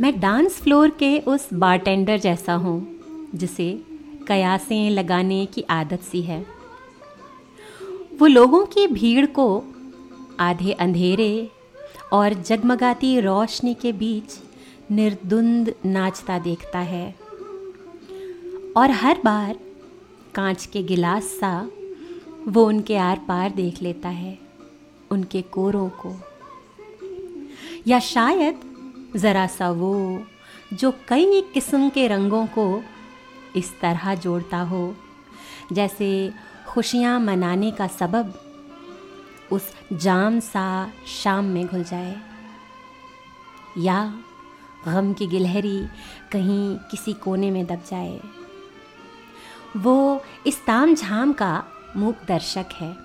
मैं dance floor के उस बारटेंडर जैसा हूँ, जिसे कयासें लगाने की आदत सी है। वो लोगों की भीड़ को आधे अंधेरे और जगमगाती रोशनी के बीच निर्दुंद नाचता देखता है। और हर बार कांच के गिलास सा वो उनके आर पार देख लेता है, उनके कोरों को। या शायद ज़रा सा वो, जो कई किस्म के रंगों को इस तरह जोड़ता हो। जैसे खुशियाँ मनाने का सबब उस जाम सा शाम में घुल जाए। या गम की गिलहरी कहीं किसी कोने में दब जाए। वो इस ताम झाम का मूक दर्शक है।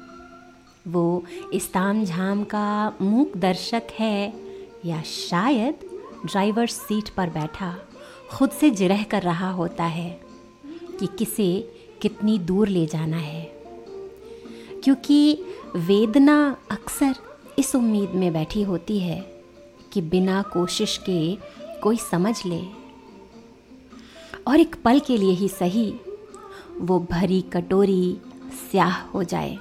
वो इस ताम झाम का मूक दर्शक है या शायद ड्राइवर सीट पर बैठा, खुद से जिरह कर रहा होता है कि किसे कितनी दूर ले जाना है। क्योंकि वेदना अक्सर इस उम्मीद में बैठी होती है कि बिना कोशिश के कोई समझ ले। और एक पल के लिए ही सही, वो भरी कटोरी स्याह हो जाए।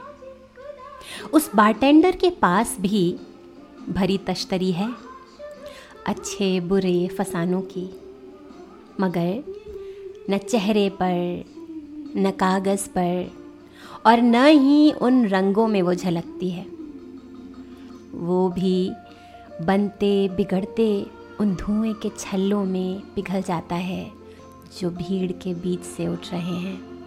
उस बारटेंडर के पास भी भरी तश्तरी है। अच्छे, बुरे फसानों की। मगर न चेहरे पर, न कागज़ पर और न ही उन रंगों में वो झलकती है। वो भी बनते, बिगड़ते उन धुएँ के छल्लों में पिघल जाता है जो भीड़ के बीच से उठ रहे हैं।